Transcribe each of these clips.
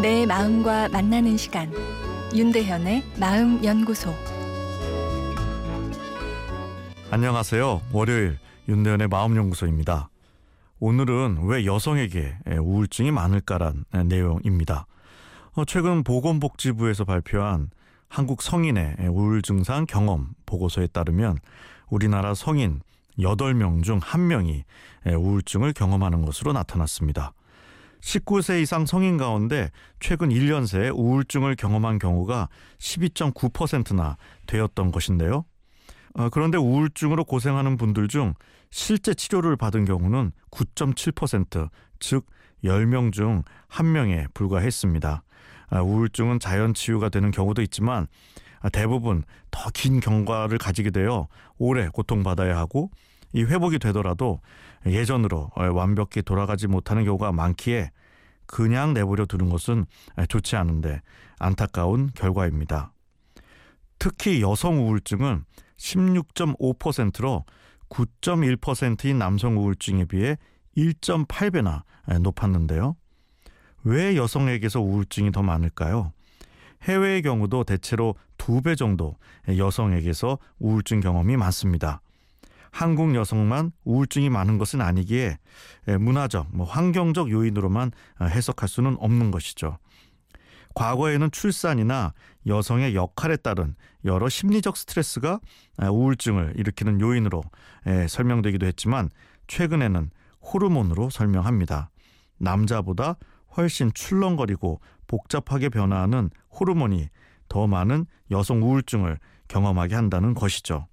마음과 만나는 시간 윤대현의 마음 연구소 안녕하세요. 월요일 윤대현의 마음 연구소입니다. 오늘은 왜 여성에게 우울증이 많을까란 내용입니다. 어, 최근 보건복지부에서 발표한 한국 성인의 우울 증상 경험 보고서에 따르면 우리나라 성인 8명 중 1명이 우울증을 경험하는 것으로 나타났습니다. 19세 이상 성인 가운데 최근 1년 새 우울증을 경험한 경우가 12.9%나 되었던 것인데요. 어, 그런데 우울증으로 고생하는 분들 중 실제 치료를 받은 경우는 9.7%, 즉 10명 중 1명에 불과했습니다. 아, 우울증은 자연 치유가 되는 경우도 있지만 아, 대부분 더 긴 경과를 가지게 되어 오래 고통받아야 하고 이 회복이 되더라도 예전으로 어, 완벽히 돌아가지 못하는 경우가 많기에 그냥 내버려 두는 것은 좋지 않은데 안타까운 결과입니다. 특히 여성 우울증은 16.5%로 9.1%인 남성 우울증에 비해 1.8배나 높았는데요. 왜 여성에게서 우울증이 더 많을까요? 해외의 경우도 대체로 두배 정도 여성에게서 우울증 경험이 많습니다. 한국 여성만 우울증이 많은 것은 아니기에 문화적, 뭐 환경적 요인으로만 해석할 수는 없는 것이죠. 과거에는 출산이나 여성의 역할에 따른 여러 심리적 스트레스가 우울증을 일으키는 요인으로 설명되기도 했지만 최근에는 호르몬으로 설명합니다. 남자보다 훨씬 출렁거리고 복잡하게 변화하는 호르몬이 더 많은 여성 우울증을 경험하게 한다는 것이죠.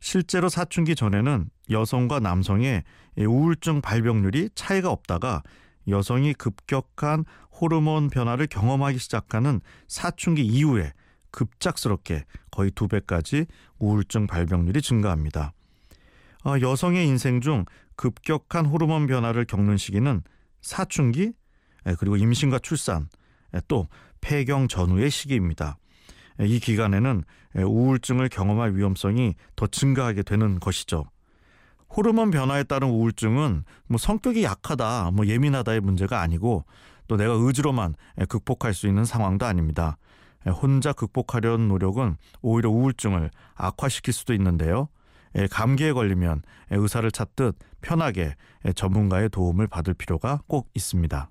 실제로 사춘기 전에는 여성과 남성의 우울증 발병률이 차이가 없다가 여성이 급격한 호르몬 변화를 경험하기 시작하는 사춘기 이후에 급작스럽게 거의 두 배까지 우울증 발병률이 증가합니다. 어, 여성의 인생 중 급격한 호르몬 변화를 겪는 시기는 사춘기 그리고 임신과 출산 또 폐경 전후의 시기입니다. 이 기간에는 우울증을 경험할 위험성이 더 증가하게 되는 것이죠. 호르몬 변화에 따른 우울증은 뭐 성격이 약하다, 뭐 예민하다의 문제가 아니고 또 내가 의지로만 극복할 수 있는 상황도 아닙니다. 혼자 극복하려는 노력은 오히려 우울증을 악화시킬 수도 있는데요. 감기에 걸리면 의사를 찾듯 편하게 전문가의 도움을 받을 필요가 꼭 있습니다.